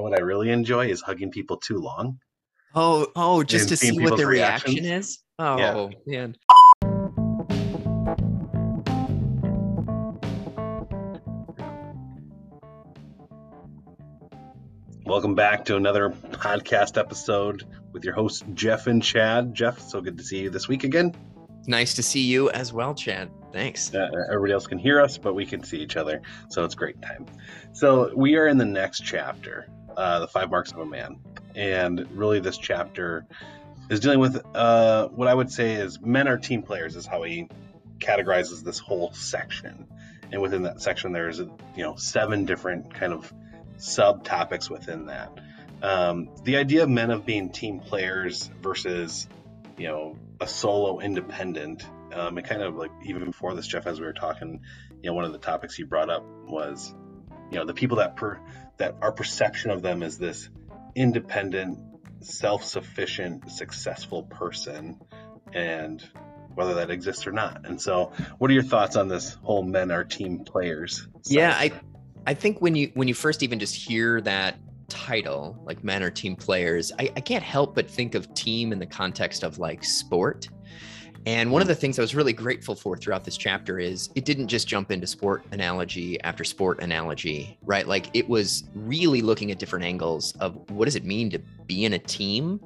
what I really enjoy is hugging people too long. Oh, oh, just to see what their people's reaction is. Oh man. Welcome back to another podcast episode with your hosts Geoff and Chad. Geoff, so good to see you this week again. Nice to see you as well, Chad. Thanks. Uh, everybody else can hear us, but we can see each other, so it's great time. So we are in the next chapter, uh, the five marks of a man, and really this chapter is dealing with uh, what I would say is men are team players, is how he categorizes this whole section. And within that section, there's you know seven different kind of subtopics within that. Um, the idea of men of being team players versus you know a solo independent um, and kind of like even before this Geoff as we were talking you know one of the topics you brought up was you know the people that per that our perception of them is this independent self-sufficient successful person and whether that exists or not and so what are your thoughts on this whole men are team players Yeah. I I think when you when you first even just hear that title, like men are team players, I, I can't help but think of team in the context of like sport. And one of the things I was really grateful for throughout this chapter is it didn't just jump into sport analogy after sport analogy, right? Like it was really looking at different angles of what does it mean to be in a team?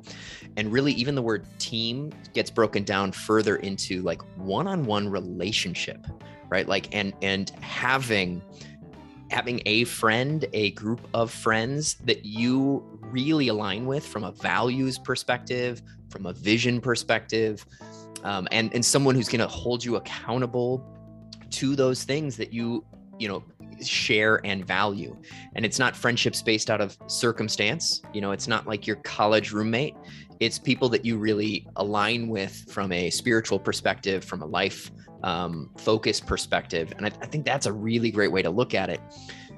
And really, even the word team gets broken down further into like one on one relationship, right? Like, and, and having having a friend, a group of friends that you really align with from a values perspective, from a vision perspective, um, and and someone who's going to hold you accountable to those things that you you know share and value. And it's not friendships based out of circumstance. You know it's not like your college roommate. It's people that you really align with from a spiritual perspective from a life um, focus perspective. And I, I think that's a really great way to look at it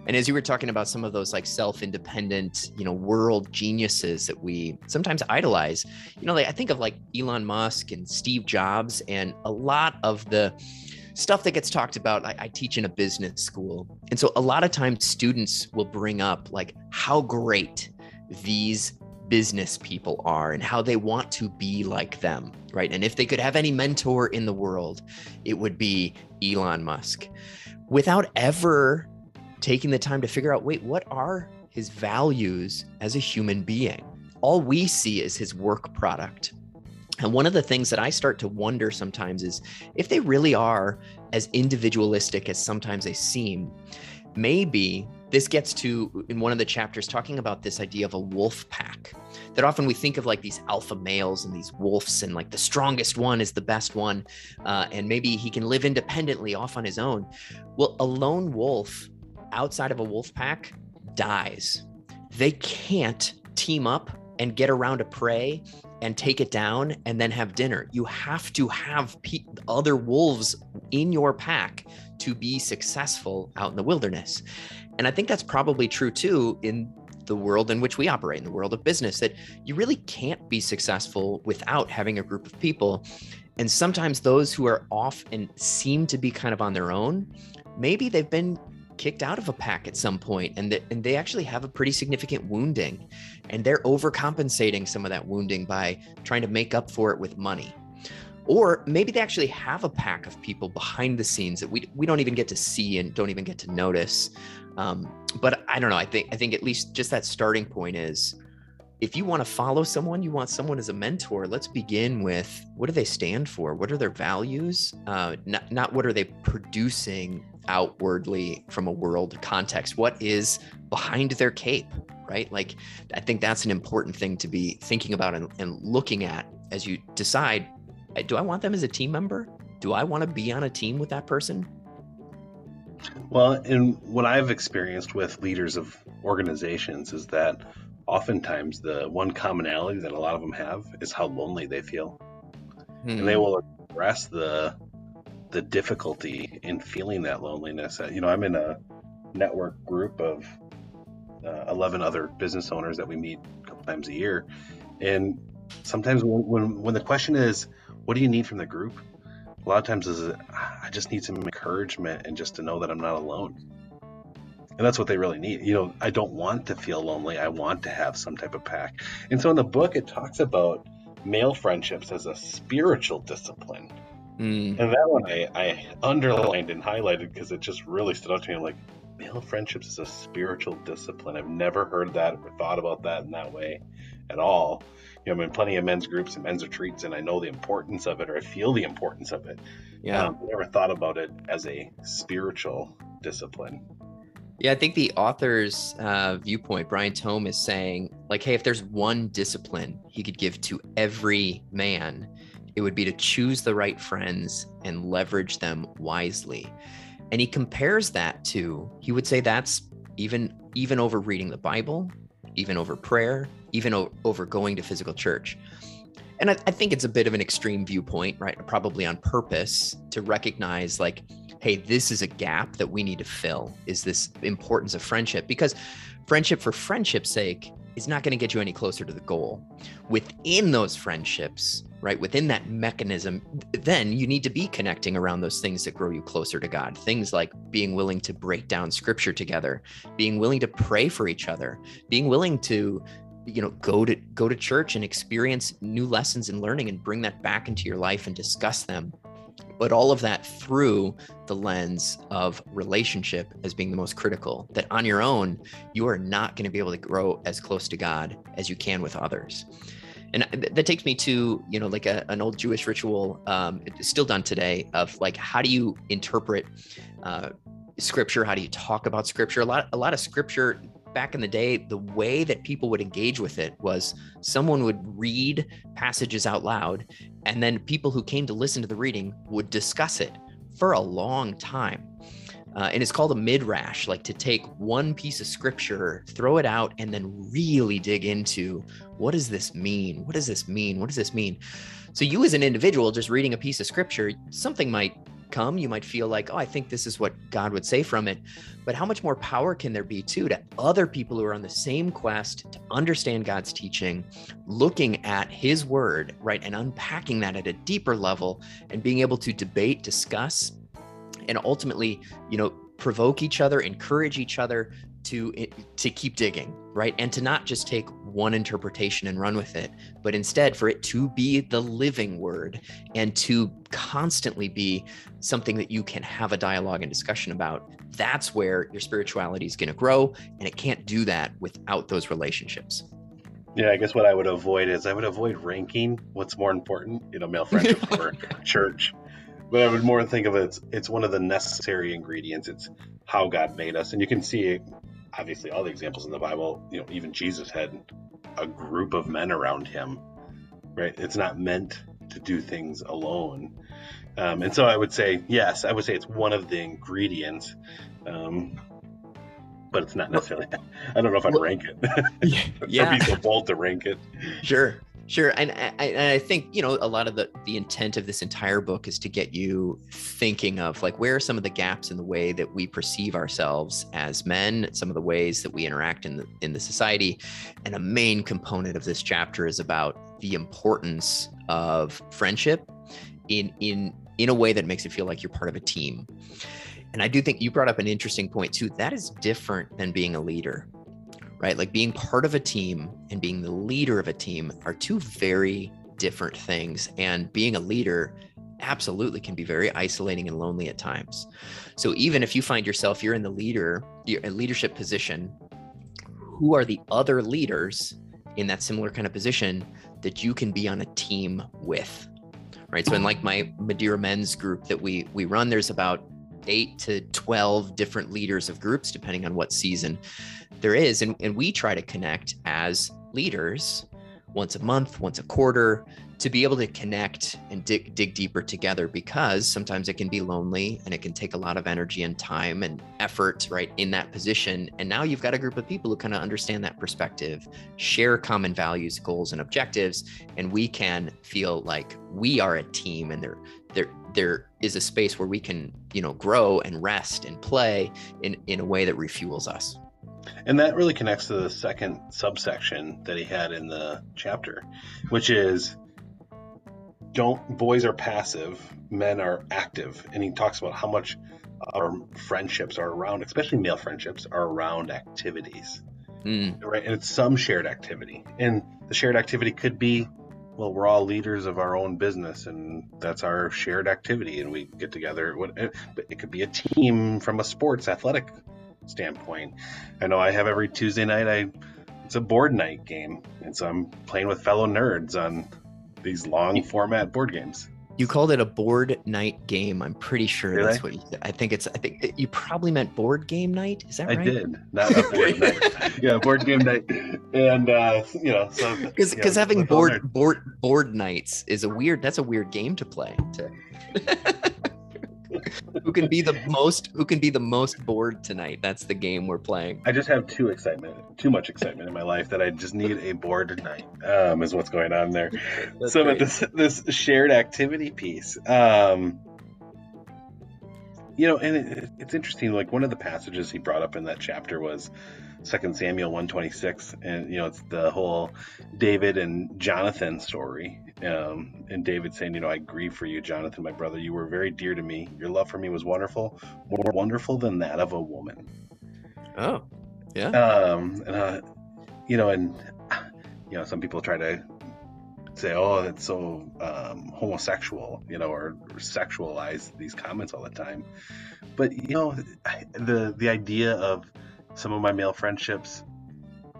and as you were talking about some of those like self-independent you know world geniuses that we sometimes idolize you know like i think of like elon musk and steve jobs and a lot of the stuff that gets talked about I, I teach in a business school. And so a lot of times students will bring up like how great these business people are and how they want to be like them right? And if they could have any mentor in the world it would be elon musk. Without ever taking the time to figure out wait what are his values as a human being? All we see is his work product. And one of the things that I start to wonder sometimes is if they really are as individualistic as sometimes they seem, maybe this gets to in one of the chapters talking about this idea of a wolf pack that often we think of like these alpha males and these wolves and like the strongest one is the best one uh, and maybe he can live independently off on his own. Well a lone wolf outside of a wolf pack dies they can't team up and get around a prey and take it down and then have dinner. You have to have pe- other wolves in your pack to be successful out in the wilderness. And I think that's probably true too in the world in which we operate, in the world of business, that you really can't be successful without having a group of people. And sometimes those who are off and seem to be kind of on their own, maybe they've been kicked out of a pack at some point and, that and they actually have a pretty significant wounding and they're overcompensating some of that wounding by trying to make up for it with money. Or maybe they actually have a pack of people behind the scenes that we, we don't even get to see and don't even get to notice. Um, but i don't know i think i think at least just that starting point is if you want to follow someone you want someone as a mentor let's begin with what do they stand for? What are their values? Uh, not, not what are they producing outwardly from a world context what is behind their cape right like i think that's an important thing to be thinking about and, and looking at as you decide do i want them as a team member do i want to be on a team with that person Well, and what I've experienced with leaders of organizations is that oftentimes the one commonality that a lot of them have is how lonely they feel. And they Hmm. will address the the difficulty in feeling that loneliness. Uh, You know, I'm in a network group of uh, 11 other business owners that we meet a couple times a year. And sometimes when, when, when the question is, what do you need from the group? A lot of times is, I just need some encouragement and just to know that I'm not alone. And that's what they really need. You know, I don't want to feel lonely. I want to have some type of pack. And so in the book, it talks about male friendships as a spiritual discipline. Mm. And that one I, I underlined and highlighted because it just really stood out to me. I'm like, male friendships is a spiritual discipline. I've never heard that or thought about that in that way at all. You know, I'm in plenty of men's groups and men's retreats, and I know the importance of it, or I feel the importance of it. Yeah, um, I never thought about it as a spiritual discipline. Yeah, I think the author's uh, viewpoint, Brian Tome, is saying, like, hey, if there's one discipline he could give to every man, it would be to choose the right friends and leverage them wisely. And he compares that to, he would say that's even even over reading the Bible, even over prayer, even o- over going to physical church. And I, I think it's a bit of an extreme viewpoint, right? Probably on purpose to recognize, like, hey, this is a gap that we need to fill is this importance of friendship because friendship for friendship's sake is not going to get you any closer to the goal. Within those friendships, right, within that mechanism, then you need to be connecting around those things that grow you closer to God. Things like being willing to break down scripture together, being willing to pray for each other, being willing to you know go to go to church and experience new lessons and learning and bring that back into your life and discuss them but all of that through the lens of relationship as being the most critical that on your own you are not going to be able to grow as close to god as you can with others. And that takes me to you know like a, an old jewish ritual um, still done today of like how do you interpret uh, scripture? How do you talk about scripture? A lot a lot of scripture back in the day, the way that people would engage with it was someone would read passages out loud, and then people who came to listen to the reading would discuss it for a long time. Uh, and it's called a midrash, like to take one piece of scripture, throw it out, and then really dig into what does this mean? What does this mean? What does this mean? So, you as an individual, just reading a piece of scripture, something might come, you might feel like, oh, I think this is what God would say from it. But how much more power can there be, too, to other people who are on the same quest to understand God's teaching, looking at His word, right, and unpacking that at a deeper level and being able to debate, discuss, and ultimately, you know, provoke each other, encourage each other to eh, to keep digging, right? And to not just take one interpretation and run with it, but instead for it to be the living word and to constantly be something that you can have a dialogue and discussion about. That's where your spirituality is going to grow, and it can't do that without those relationships. Yeah, I guess what I would avoid is I would avoid ranking what's more important, you know, male friendship or church. But I would more think of it, it's, it's one of the necessary ingredients. It's how God made us. And you can see obviously all the examples in the Bible, you know, even Jesus had a group of men around him, right? It's not meant to do things alone. Um, and so I would say, yes, I would say it's one of the ingredients, um, but it's not necessarily. I don't know if I'd rank it. yeah, be so bold to rank it. Sure. Sure, and I, and I think you know a lot of the the intent of this entire book is to get you thinking of like where are some of the gaps in the way that we perceive ourselves as men, some of the ways that we interact in the in the society, and a main component of this chapter is about the importance of friendship in in in a way that makes it feel like you're part of a team. And I do think you brought up an interesting point too. That is different than being a leader right? Like being part of a team and being the leader of a team are two very different things. And being a leader absolutely can be very isolating and lonely at times. So even if you find yourself you're in the leader, you're in leadership position, who are the other leaders in that similar kind of position that you can be on a team with? Right. So in like my Madeira men's group that we we run, there's about eight to 12 different leaders of groups, depending on what season there is. And, and we try to connect as leaders once a month, once a quarter, to be able to connect and dig, dig deeper together because sometimes it can be lonely and it can take a lot of energy and time and effort right in that position and now you've got a group of people who kind of understand that perspective share common values goals and objectives and we can feel like we are a team and there there there is a space where we can you know grow and rest and play in in a way that refuels us and that really connects to the second subsection that he had in the chapter, which is don't boys are passive, men are active. And he talks about how much our friendships are around, especially male friendships, are around activities, Mm, right? And it's some shared activity, and the shared activity could be, well, we're all leaders of our own business, and that's our shared activity, and we get together. But it could be a team from a sports athletic standpoint. I know I have every Tuesday night. I it's a board night game, and so I'm playing with fellow nerds on these long format board games. you called it a board night game. I'm pretty sure Did that's I? what you said. I think it's. I think you probably meant board game night. Is that I right? did, not a board night. Yeah, board game night, and uh, you know, so Because yeah, having board board board nights is a weird. That's a weird game to play. To who can be the most who can be the most bored tonight? That's the game we're playing. I just have too excitement, too much excitement in my life that I just need a board night. Um, is what's going on there. That's so great. this this shared activity piece um you know and it, it's interesting like one of the passages he brought up in that chapter was second samuel 126 and you know it's the whole david and jonathan story um, and david saying you know i grieve for you jonathan my brother. You were very dear to me. Your love for me was wonderful more wonderful than that of a woman. Oh, yeah. um and uh you know and you know some people try to say oh it's so um homosexual you know or, or sexualize these comments all the time. But you know the the idea of some of my male friendships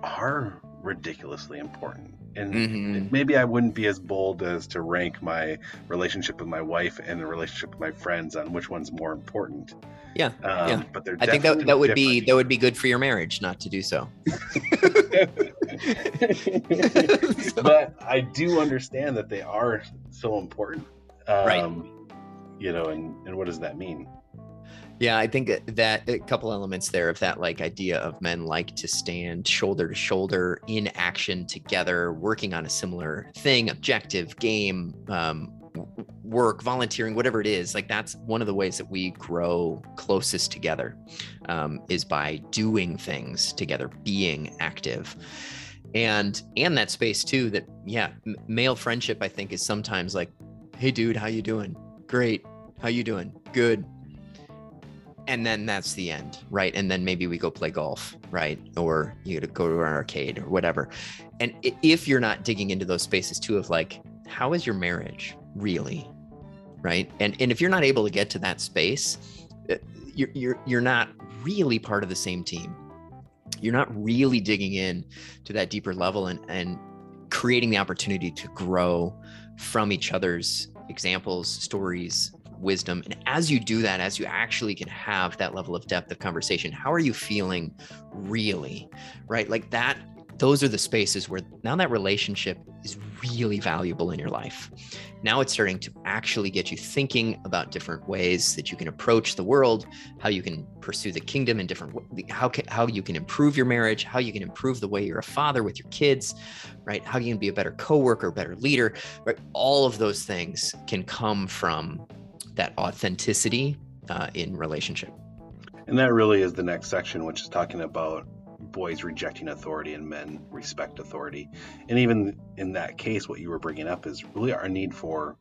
are ridiculously important and Mhm. maybe i wouldn't be as bold as to rank my relationship with my wife and the relationship with my friends on which one's more important Yeah, um, yeah. but they're I think that that would be that would be good for your marriage not to do so. but I do understand that they are so important. Um, Right. You know, and, and what does that mean? Yeah, I think that a couple elements there of that like idea of men like to stand shoulder to shoulder in action together, working on a similar thing, objective, game, um, work, volunteering, whatever it is. Like that's one of the ways that we grow closest together um, is by doing things together, being active. And and that space too that yeah, m- male friendship I think is sometimes like, hey dude, how you doing? Great. How you doing? Good and then that's the end right? And then maybe we go play golf right? Or you go to an arcade or whatever. And if you're not digging into those spaces too of like how is your marriage really right? And and if you're not able to get to that space uh, you're you're you're not really part of the same team. You're not really digging in to that deeper level and and creating the opportunity to grow from each other's examples stories wisdom. And as you do that, as you actually can have that level of depth of conversation, how are you feeling really? Right? Like that, those are the spaces where now that relationship is really valuable in your life. Now it's starting to actually get you thinking about different ways that you can approach the world, how you can pursue the kingdom in different how can, how you can improve your marriage, how you can improve the way you're a father with your kids, right? How you can be a better coworker, better leader, right? All of those things can come from that authenticity uh, in relationship. And that really is the next section, which is talking about boys rejecting authority and men respect authority. And even in that case, what you were bringing up is really our need for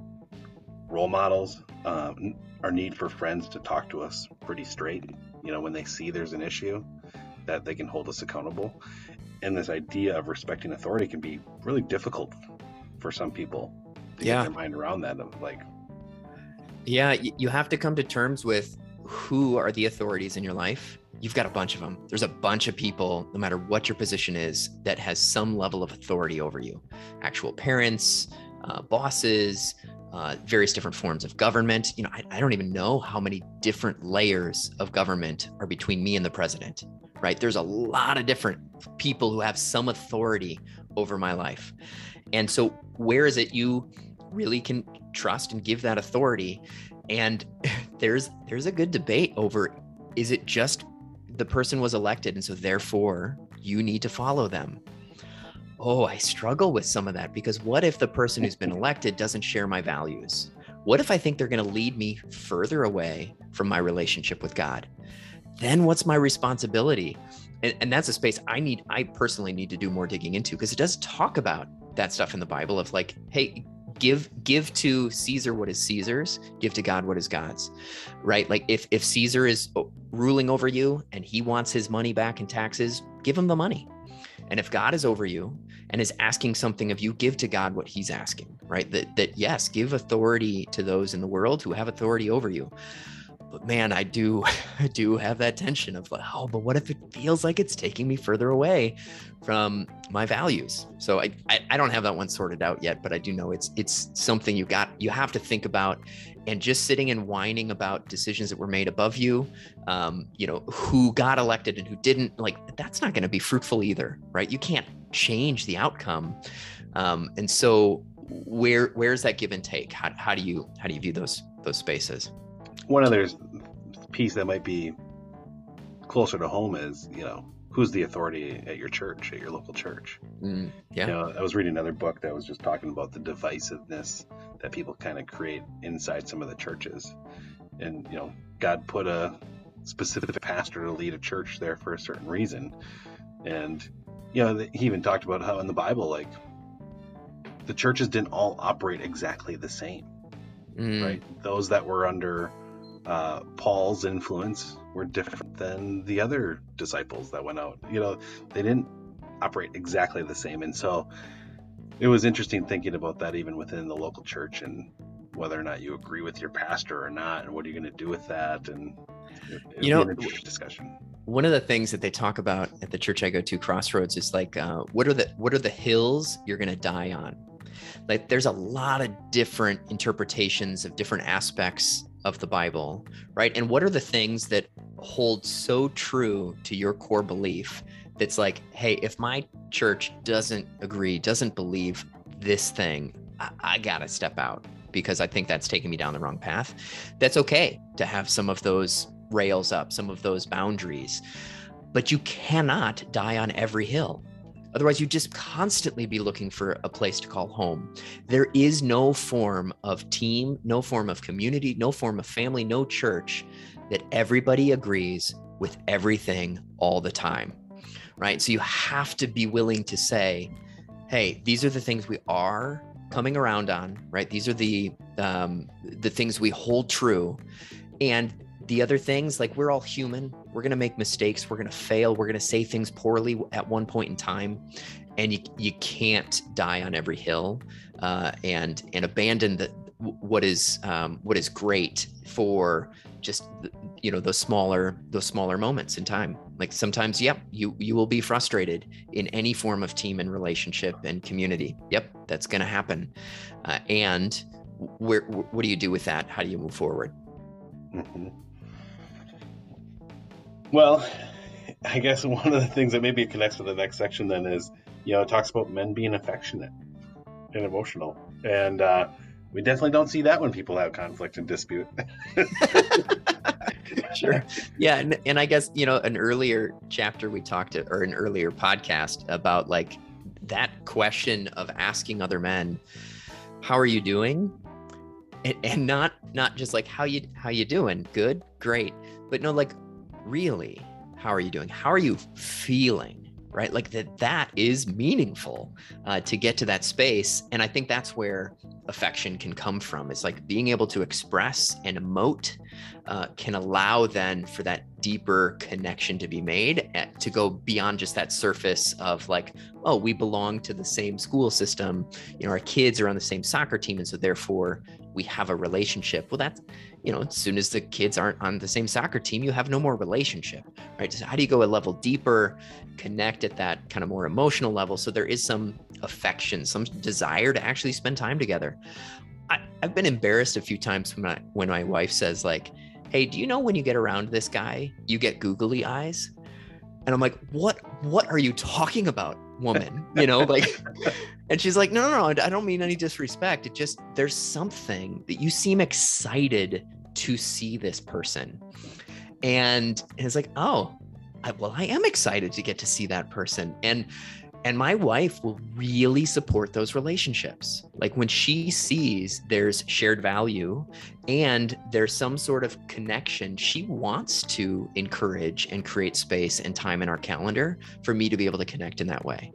role models, um, our need for friends to talk to us pretty straight. You know, when they see there's an issue, that they can hold us accountable. And this idea of respecting authority can be really difficult for some people to Yeah. get their mind around that. Of like, Yeah, you have to come to terms with who are the authorities in your life. You've got a bunch of them. There's a bunch of people, no matter what your position is, that has some level of authority over you. Actual parents, uh, bosses, uh, various different forms of government. You know, I, I don't even know how many different layers of government are between me and the president. Right? There's a lot of different people who have some authority over my life. And so, where is it you really can trust and give that authority? And there's there's a good debate over is it just the person was elected and so therefore you need to follow them? Oh, I struggle with some of that because what if the person who's been elected doesn't share my values? What if I think they're going to lead me further away from my relationship with God? Then what's my responsibility? And, and that's a space I need, I personally need to do more digging into because it does talk about that stuff in the Bible of like, hey, give give to caesar what is caesar's give to god what is god's right? Like if if caesar is uh, ruling over you and he wants his money back in taxes give him the money. And if god is over you and is asking something of you give to god what he's asking right? That that yes give authority to those in the world who have authority over you but man i do i do have that tension of like oh but what if it feels like it's taking me further away from my values? So I, I i don't have that one sorted out yet but i do know it's it's something you got you have to think about. And just sitting and whining about decisions that were made above you um, you know who got elected and who didn't like that's not going to be fruitful either right? You can't change the outcome. Um, and so where where's that give and take? How, how do you how do you view those those spaces one other piece that might be closer to home is you know who's the authority at your church at your local church? Mm, yeah. You know, i was reading another book that was just talking about the divisiveness that people kind of create inside some of the churches. And you know god put a specific pastor to lead a church there for a certain reason. And you know he even talked about how in the bible like the churches didn't all operate exactly the same mm. right? Those that were under uh, Paul's influence were different than the other disciples that went out. You know, they didn't operate exactly the same. And so it was interesting thinking about that even within the local church and whether or not you agree with your pastor or not, and what are you going to do with that? And it, you know, discussion. One of the things that they talk about at the church I go to, Crossroads, is like, uh, what are the what are the hills you're going to die on? Like, there's a lot of different interpretations of different aspects of the Bible, right? And what are the things that hold so true to your core belief that's like, hey, if my church doesn't agree, doesn't believe this thing, I, I got to step out because I think that's taking me down the wrong path. That's okay to have some of those rails up, some of those boundaries, but you cannot die on every hill. Otherwise, you'd just constantly be looking for a place to call home. There is no form of team, no form of community, no form of family, no church that everybody agrees with everything all the time, right? So you have to be willing to say, hey, these are the things we are coming around on, right? These are the um, the things we hold true, and the other things like we're all human. We're going to make mistakes. We're going to fail. We're going to say things poorly at one point in time and you you can't die on every hill uh, and and abandon the what is um, what is great for just you know those smaller those smaller moments in time. Like sometimes yep you you will be frustrated in any form of team and relationship and community. Yep that's going to happen. Uh, and where what do you do with that? How do you move forward? Mm-hmm. Well, I guess one of the things that maybe connects with the next section then is, you know, it talks about men being affectionate and emotional. And uh, we definitely don't see that when people have conflict and dispute. sure. Yeah. And, and I guess, you know, an earlier chapter we talked to, or an earlier podcast about like that question of asking other men, how are you doing? And, and not, not just like, how you, how you doing? Good, great. But no, like, really how are you doing? How are you feeling? Right? Like that that is meaningful uh, to get to that space. And i think that's where affection can come from. It's like being able to express and emote uh, can allow then for that deeper connection to be made eh, to go beyond just that surface of like oh we belong to the same school system. You know our kids are on the same soccer team and so therefore we have a relationship. Well that's you know as soon as the kids aren't on the same soccer team you have no more relationship right? So how do you go a level deeper connect at that kind of more emotional level? So there is some affection some desire to actually spend time together. I, have been embarrassed a few times when my when my wife says like hey do you know when you get around this guy you get googly eyes? And i'm like what what are you talking about woman? You know like and she's like no no no i don't mean any disrespect. It just there's something that you seem excited to see this person and, it's like oh I, well i am excited to get to see that person and and my wife will really support those relationships. Like when she sees there's shared value and there's some sort of connection, she wants to encourage and create space and time in our calendar for me to be able to connect in that way.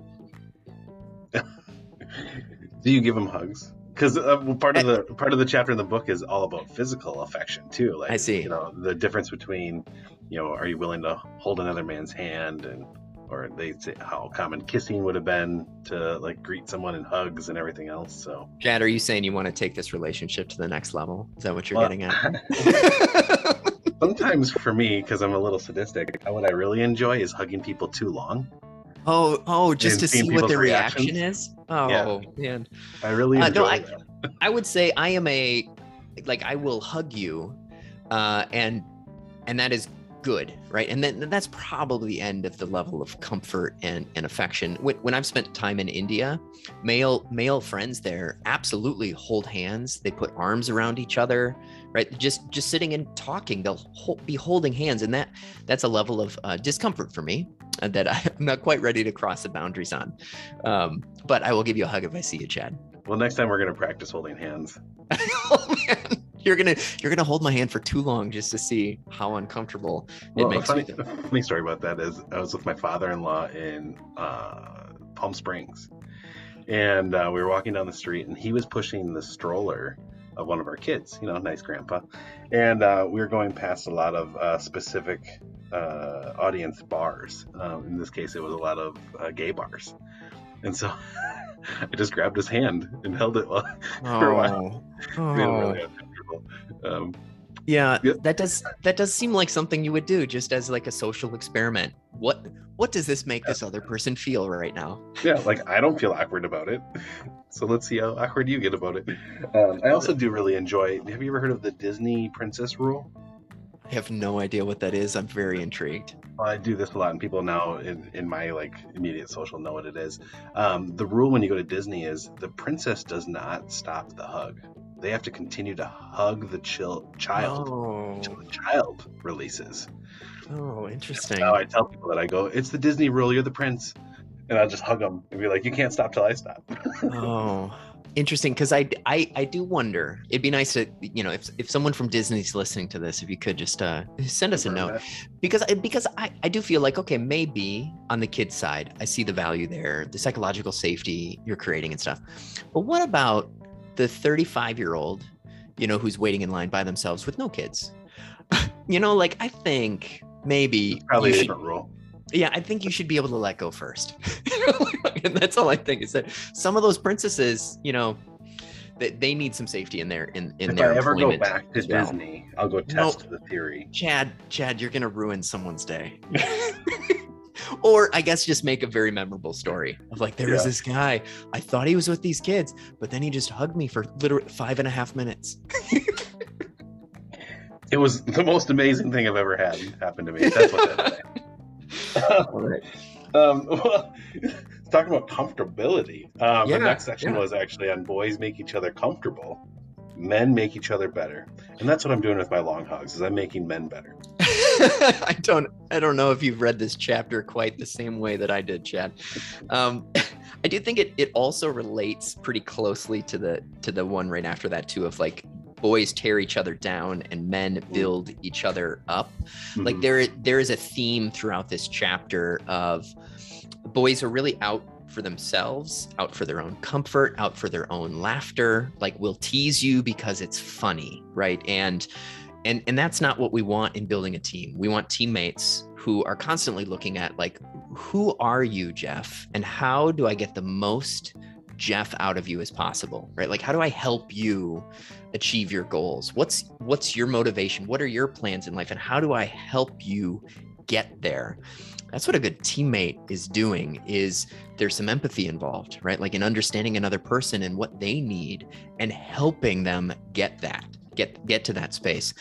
Do you give them hugs? Because uh, part of the part of the chapter in the book is all about physical affection too. Like I see. You know the difference between, you know, are you willing to hold another man's hand and or they say how common kissing would have been to like greet someone in hugs and everything else. So, Chad, are you saying you want to take this relationship to the next level? Is that what you're Well, getting at? sometimes for me, because I'm a little sadistic, what I really enjoy is hugging people too long. Oh, oh, just to see what their reaction reactions. is. Oh Yeah. man, I really Uh, no, I- I would say I am a like I will hug you, uh, and and that is good, right? And then that's probably the end of the level of comfort and, and affection. When, when I've spent time in India, male male friends there absolutely hold hands. They put arms around each other, right? Just just sitting and talking, they'll be holding hands, and that that's a level of uh, discomfort for me that I'm not quite ready to cross the boundaries on. Um, but I will give you a hug if I see you, Chad. Well, next time we're gonna practice holding hands. oh you're gonna you're gonna hold my hand for too long just to see how uncomfortable it Well, a makes funny, me. funny story about that is I was with my father-in-law in uh, Palm Springs, and uh, we were walking down the street, and he was pushing the stroller of one of our kids. You know, nice grandpa, and uh, we were going past a lot of uh, specific uh, audience bars. Um, in this case, it was a lot of uh, gay bars, and so. I just grabbed his hand and held it while for a while. Oh, oh. really uncomfortable. Um, yeah, Yeah. that does that does seem like something you would do just as like a social experiment. What what does this make this other person feel right now? yeah, like I don't feel awkward about it. So let's see how awkward you get about it. Um, I also do really enjoy. Have you ever heard of the Disney Princess Rule? I have no idea what that is. I'm very intrigued. Well, I do this a lot, and people now in, in my like immediate social know what it is. Um, the rule when you go to Disney is the princess does not stop the hug. They have to continue to hug the chil- child Oh, until the child releases. oh, interesting. Now I tell people that I go, "It's the Disney rule. You're the prince," and I'll just hug them and be like, "You can't stop till I stop." oh interesting because I, I i do wonder it'd be nice to you know if, if someone from disney's listening to this if you could just uh send us a note. because I, because I, I do feel like okay maybe on the kids side i see the value there the psychological safety you're creating and stuff. But what about the 35 year old you know who's waiting in line by themselves with no kids? You know like i think maybe Probably a different rule. Yeah, I think you should be able to let go first. and that's all I think is that some of those princesses, you know, they, they need some safety in their in, in if their I ever go back to well. Disney, I'll go test the theory. Chad, Chad, you're gonna ruin someone's day. or I guess just make a very memorable story of like there was this guy. I thought he was with these kids, but then he just hugged me for literally five and a half minutes. It was the most amazing thing I've ever had happen to me. That's what that. All right. um, well, talking about comfortability. Um, Yeah, the next section yeah. was actually on boys make each other comfortable. Men make each other better, and that's what I'm doing with my long hogs. Is I'm making men better. I don't I don't know if you've read this chapter quite the same way that I did, Chad. Um, I do think it it also relates pretty closely to the to the one right after that too of like boys tear each other down and men build each other up. Like Mhm. there there is a theme throughout this chapter of boys are really out for themselves, out for their own comfort, out for their own laughter, like we'll tease you because it's funny, right? And and and that's not what we want in building a team. We want teammates who are constantly looking at like who are you, Geoff? And how do I get the most Geoff out of you as possible, right? Like how do I help you achieve your goals? What's what's your motivation? What are your plans in life and how do I help you get there? That's what a good teammate is doing is there's some empathy involved, right? Like in understanding another person and what they need and helping them get that, get get to that space.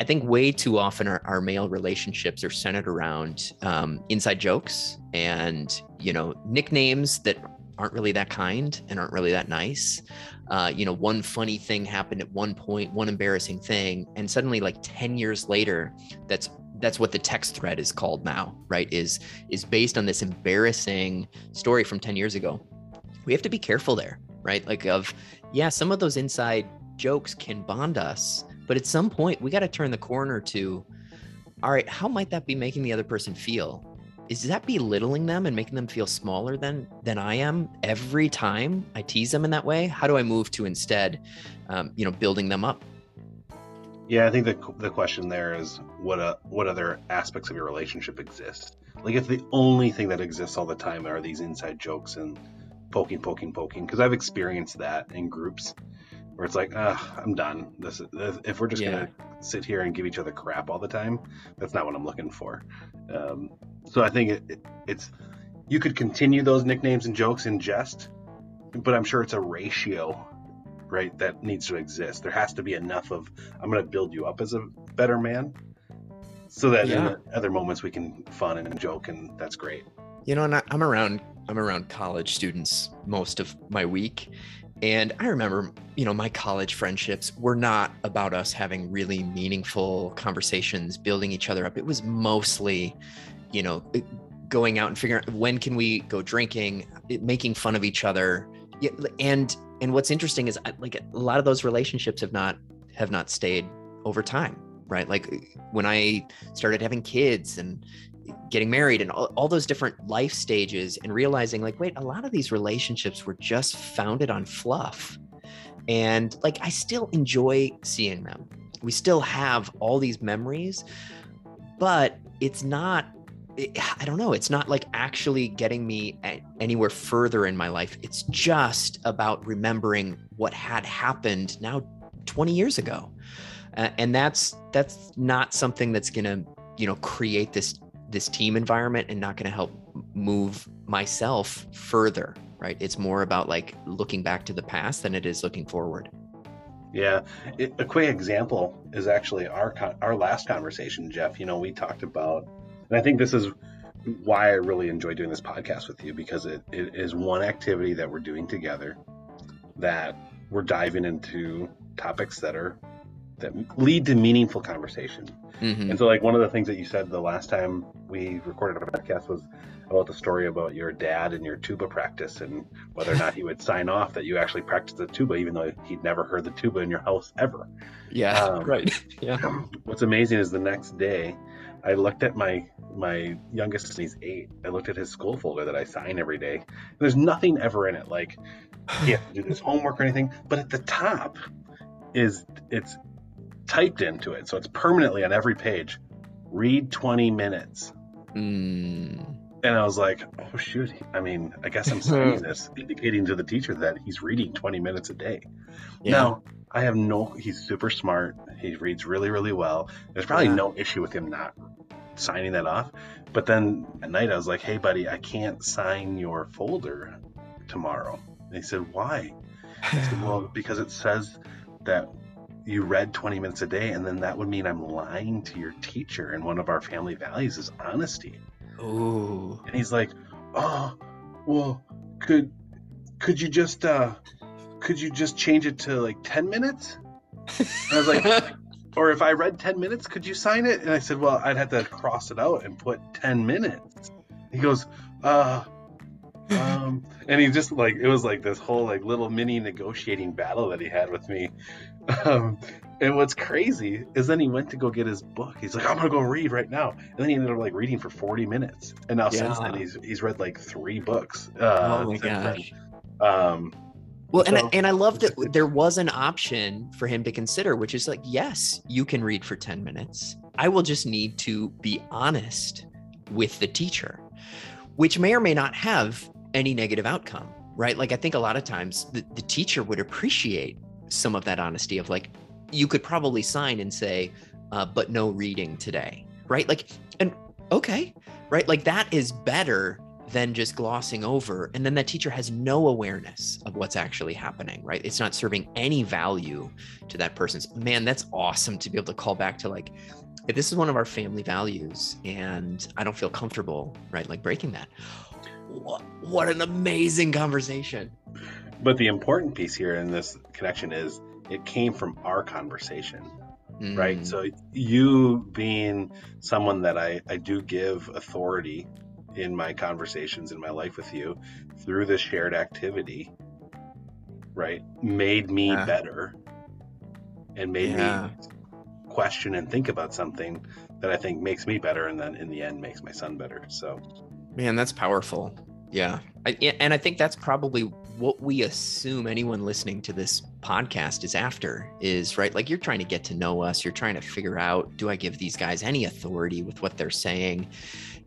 I think way too often our, our male relationships are centered around um, inside jokes and you know nicknames that aren't really that kind and aren't really that nice. Uh, you know, one funny thing happened at one point, one embarrassing thing, and suddenly, like ten years later, that's that's what the text thread is called now, right? Is is based on this embarrassing story from ten years ago. We have to be careful there, right? Like of yeah, some of those inside jokes can bond us, but at some point we got to turn the corner to all right, how might that be making the other person feel? Is that belittling them and making them feel smaller than than I am every time I tease them in that way? How do I move to instead, um, you know, building them up? Yeah, I think the the question there is what uh, what other aspects of your relationship exist. Like if the only thing that exists all the time are these inside jokes and poking, poking, poking, because I've experienced that in groups where it's like, ah, I'm done. This, this if we're just Yeah. gonna sit here and give each other crap all the time, that's not what I'm looking for. Um, so I think it, it, it's you could continue those nicknames and jokes in jest, but I'm sure it's a ratio, right? That needs to exist. There has to be enough of I'm gonna build you up as a better man, so that Yeah. in other moments we can fun and joke, and that's great. You know, and I, I'm around I'm around college students most of my week, and I remember, you know, my college friendships were not about us having really meaningful conversations, building each other up. It was mostly, you know, going out and figuring out when can we go drinking, making fun of each other. And and what's interesting is like a lot of those relationships have not have not stayed over time, right? Like when I started having kids and getting married and all, all those different life stages and realizing like wait a lot of these relationships were just founded on fluff. And like i still enjoy seeing them. We still have all these memories but it's not i don't know it's not like actually getting me anywhere further in my life. It's just about remembering what had happened now 20 years ago. Uh, and that's that's not something that's gonna you know create this this team environment and not going to help move myself further right it's more about like looking back to the past than it is looking forward Yeah, it, a quick example is actually our our last conversation, Geoff. You know, we talked about, and I think this is why I really enjoy doing this podcast with you because it, it is one activity that we're doing together that we're diving into topics that are that lead to meaningful conversation. Mhm. And so, like one of the things that you said the last time we recorded a podcast was about the story about your dad and your tuba practice and whether or not he would sign off that you actually practiced the tuba, even though he'd never heard the tuba in your house ever. yeah um, right yeah What's amazing is the next day, I looked at my my youngest, he's eight. I looked at his school folder that I sign every day. There's nothing ever in it like he has to do this homework or anything. But at the top is it's typed into it, so it's permanently on every page. Read 20 minutes. Mm, And I was like, oh shoot. I mean, I guess I'm signing this, indicating to the teacher that he's reading 20 minutes a day. yeah Now, I have no, he's super smart. He reads really, really well. There's probably Yeah. no issue with him not signing that off. But then at night, I was like, hey, buddy, I can't sign your folder tomorrow. And he said, why? I said, well, because it says that you read 20 minutes a day, and then that would mean I'm lying to your teacher. And one of our family values is honesty. Ooh. And he's like, "Oh, well, could could you just uh could you just change it to like 10 minutes?" And I was like, "Or if I read 10 minutes, could you sign it?" And I said, "Well, I'd have to cross it out and put 10 minutes." He goes, "Uh um and he just like it was like this whole like little mini negotiating battle that he had with me um and what's crazy is then he went to go get his book he's like i'm gonna go read right now and then he ended up like reading for 40 minutes and now since then he's he's read like three books uh oh my then. gosh um Well, and, So- and I love that there was an option for him to consider, which is like, yes, you can read for 10 minutes. I will just need to be honest with the teacher, which may or may not have any negative outcome, right? Like, I think a lot of times the, the teacher would appreciate some of that honesty of like, you could probably sign and say, uh, but no reading today, right? Like, and okay, right? Like, that is better than just glossing over and then that teacher has no awareness of what's actually happening right it's not serving any value to that person's man that's awesome to be able to call back to like if this is one of our family values and i don't feel comfortable right like breaking that what, what an amazing conversation but the important piece here in this connection is it came from our conversation right Mm, so you being someone that i i do give authority in my conversations in my life with you through this shared activity right made me Yeah. better and made Yeah. me question and think about something that I think makes me better, and then in the end makes my son better. So, man, that's powerful. Yeah, I, and I think that's probably what we assume anyone listening to this podcast is after is right. Like you're trying to get to know us. You're trying to figure out, do I give these guys any authority with what they're saying?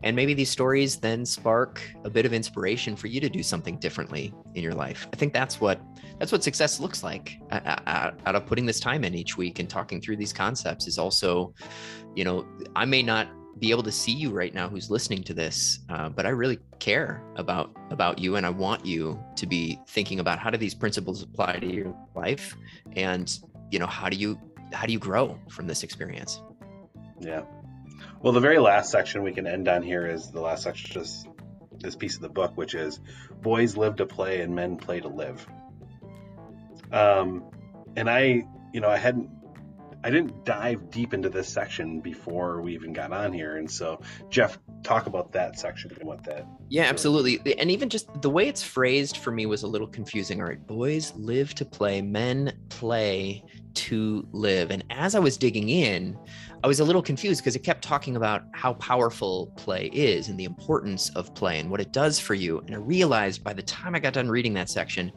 And maybe these stories then spark a bit of inspiration for you to do something differently in your life. I think that's what that's what success looks like out of putting this time in each week and talking through these concepts is also, you know, I may not be able to see you right now who's listening to this uh, but i really care about about you and i want you to be thinking about how do these principles apply to your life and you know how do you how do you grow from this experience yeah well, the very last section we can end on here is the last section, just this piece of the book, which is boys live to play and men play to live. Um, and I, you know, I hadn't, I didn't dive deep into this section before we even got on here, and so Geoff, talk about that section and what that. Yeah, absolutely, and even just the way it's phrased for me was a little confusing. All right, boys live to play, men play to live, and as I was digging in, I was a little confused because it kept talking about how powerful play is and the importance of play and what it does for you. And I realized by the time I got done reading that section,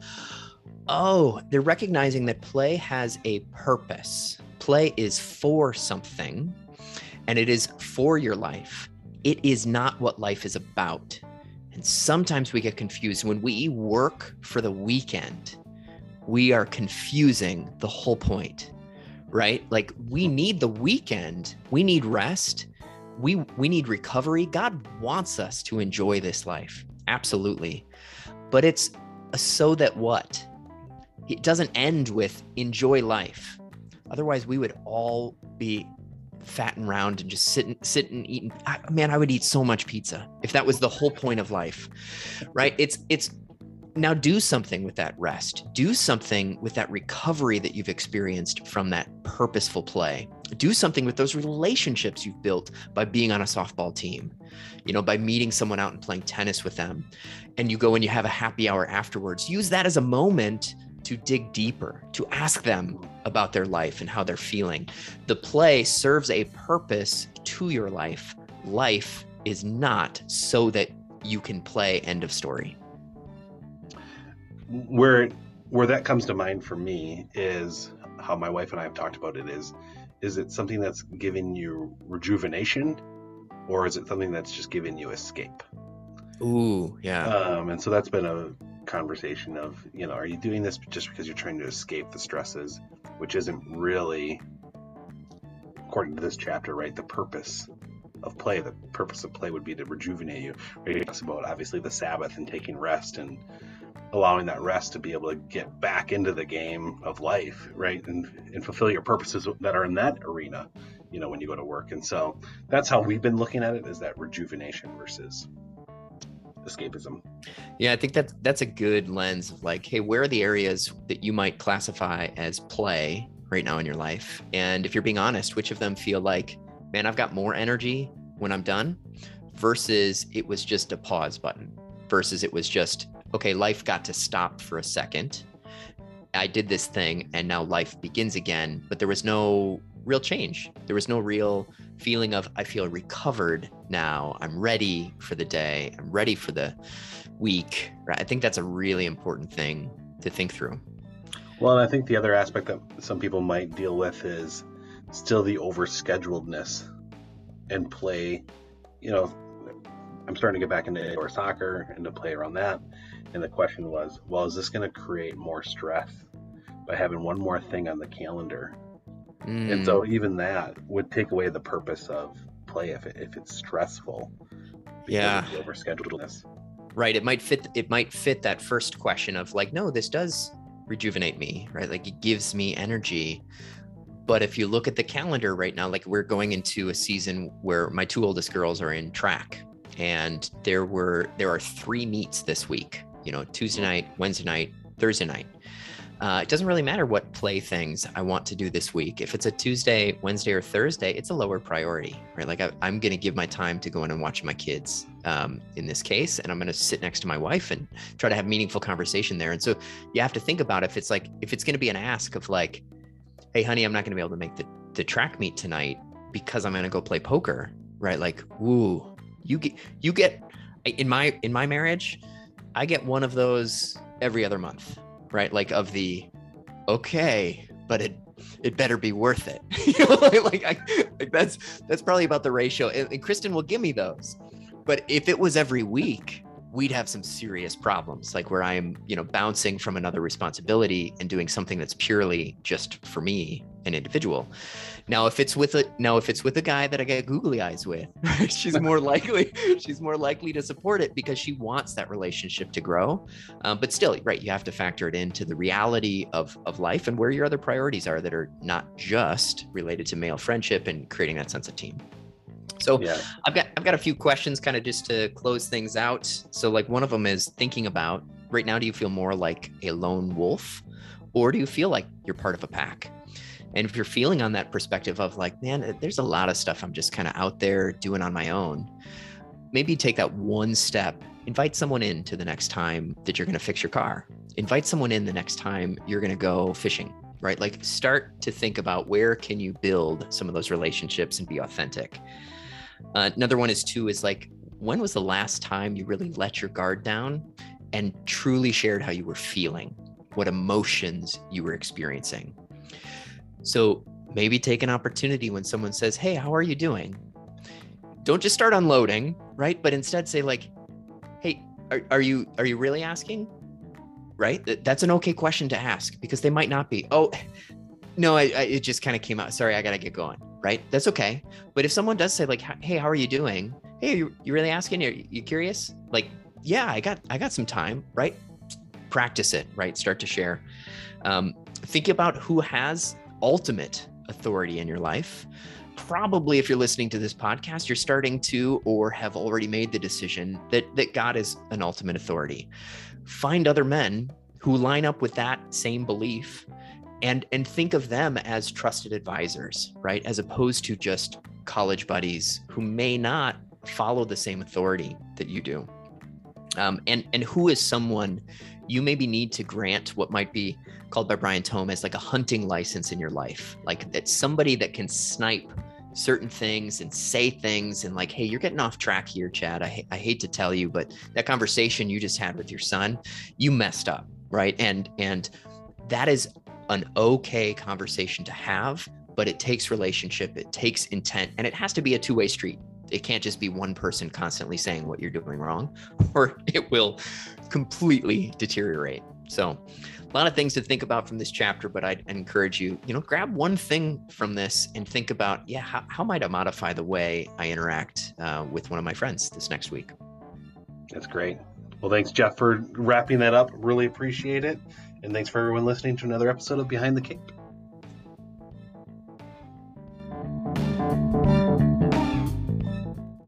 oh, they're recognizing that play has a purpose. Play is for something and it is for your life. It is not what life is about. And sometimes we get confused when we work for the weekend. We are confusing the whole point right? Like we need the weekend. We need rest. We we need recovery. God wants us to enjoy this life. Absolutely. But it's so that what? It doesn't end with enjoy life. Otherwise, we would all be fat and round and just sitting, sitting, eating. I, man, I would eat so much pizza if that was the whole point of life, right? It's it's now do something with that rest. Do something with that recovery that you've experienced from that purposeful play. Do something with those relationships you've built by being on a softball team, you know, by meeting someone out and playing tennis with them. And you go and you have a happy hour afterwards. Use that as a moment to dig deeper, to ask them about their life and how they're feeling. The play serves a purpose to your life. Life is not so that you can play end of story where where that comes to mind for me is how my wife and I have talked about it is is it something that's giving you rejuvenation or is it something that's just giving you escape ooh yeah um, and so that's been a conversation of you know are you doing this just because you're trying to escape the stresses which isn't really according to this chapter right the purpose of play the purpose of play would be to rejuvenate you talks about obviously the sabbath and taking rest and allowing that rest to be able to get back into the game of life, right? And, and fulfill your purposes that are in that arena, you know, when you go to work. And so that's how we've been looking at it is that rejuvenation versus escapism. Yeah, I think that's that's a good lens of like, hey, where are the areas that you might classify as play right now in your life? And if you're being honest, which of them feel like, man, I've got more energy when I'm done versus it was just a pause button versus it was just okay, life got to stop for a second. I did this thing and now life begins again, but there was no real change. There was no real feeling of, I feel recovered now. I'm ready for the day. I'm ready for the week. Right? I think that's a really important thing to think through. Well, and I think the other aspect that some people might deal with is still the overscheduledness and play. You know, I'm starting to get back into indoor soccer and to play around that. And the question was, well, is this going to create more stress by having one more thing on the calendar? Mm. And so mm. even that would take away the purpose of play if, it, if it's stressful. Yeah. Overscheduledness. Right. It might fit. It might fit that first question of like, no, this does rejuvenate me, right? Like it gives me energy. But if you look at the calendar right now, like we're going into a season where my two oldest girls are in track, and there were there are three meets this week you know, Tuesday night, Wednesday night, Thursday night. Uh, it doesn't really matter what play things I want to do this week. If it's a Tuesday, Wednesday, or Thursday, it's a lower priority, right? Like I, am going to give my time to go in and watch my kids um, in this case, and I'm going to sit next to my wife and try to have meaningful conversation there. And so you have to think about if it's like if it's going to be an ask of like, hey, honey, I'm not going to be able to make the the track meet tonight because I'm gonna go play poker, right? Like, ooh, you get you get in my in my marriage, I get one of those every other month, right? Like of the okay, but it it better be worth it. you know, like, like, I, like that's that's probably about the ratio. And, and Kristen will give me those. But if it was every week, we'd have some serious problems like where i'm you know bouncing from another responsibility and doing something that's purely just for me an individual. Now if it's with a now if it's with a guy that i get googly eyes with she's more likely she's more likely to support it because she wants that relationship to grow. Um, but still right you have to factor it into the reality of of life and where your other priorities are that are not just related to male friendship and creating that sense of team so yeah. I've got I've got a few questions kind of just to close things out. So like one of them is thinking about right now do you feel more like a lone wolf or do you feel like you're part of a pack? And if you're feeling on that perspective of like, man, eh, there's a lot of stuff I'm just kind of out there doing on my own. Maybe take that one step. Invite someone in to the next time that you're going to fix your car. Invite someone in the next time you're going to go fishing right like start to think about where can you build some of those relationships and be authentic uh, another one is too is like when was the last time you really let your guard down and truly shared how you were feeling, what emotions you were experiencing? So maybe take an opportunity when someone says, "Hey, how are you doing?" Don't just start unloading, right? But instead say like, "Hey, are, are you are you really asking?" Right? That's an okay question to ask because they might not be. Oh, no, I, I it just kind of came out. Sorry, I gotta get going right? That's okay. But if someone does say like, "Hey, how are you doing?" Hey, you, you really asking? Are you curious? Like, yeah, I got I got some time, right? Practice it, right? Start to share. Um, think about who has ultimate authority in your life. Probably, if you're listening to this podcast, you're starting to or have already made the decision that that God is an ultimate authority. Find other men who line up with that same belief and and think of them as trusted advisors right as opposed to just college buddies who may not follow the same authority that you do um, and and who is someone you maybe need to grant what might be called by brian tome as like a hunting license in your life? Like that somebody that can snipe certain things and say things and like hey you're getting off track here chad. I, I hate to tell you but that conversation you just had with your son you messed up right? And and that is an okay conversation to have, but it takes relationship, it takes intent, and it has to be a two way street. It can't just be one person constantly saying what you're doing wrong, or it will completely deteriorate. So, a lot of things to think about from this chapter, but I'd encourage you, you know, grab one thing from this and think about, yeah, how, how might I modify the way I interact uh, with one of my friends this next week? That's great. Well, thanks, Geoff, for wrapping that up. Really appreciate it. And thanks for everyone listening to another episode of Behind the Cape.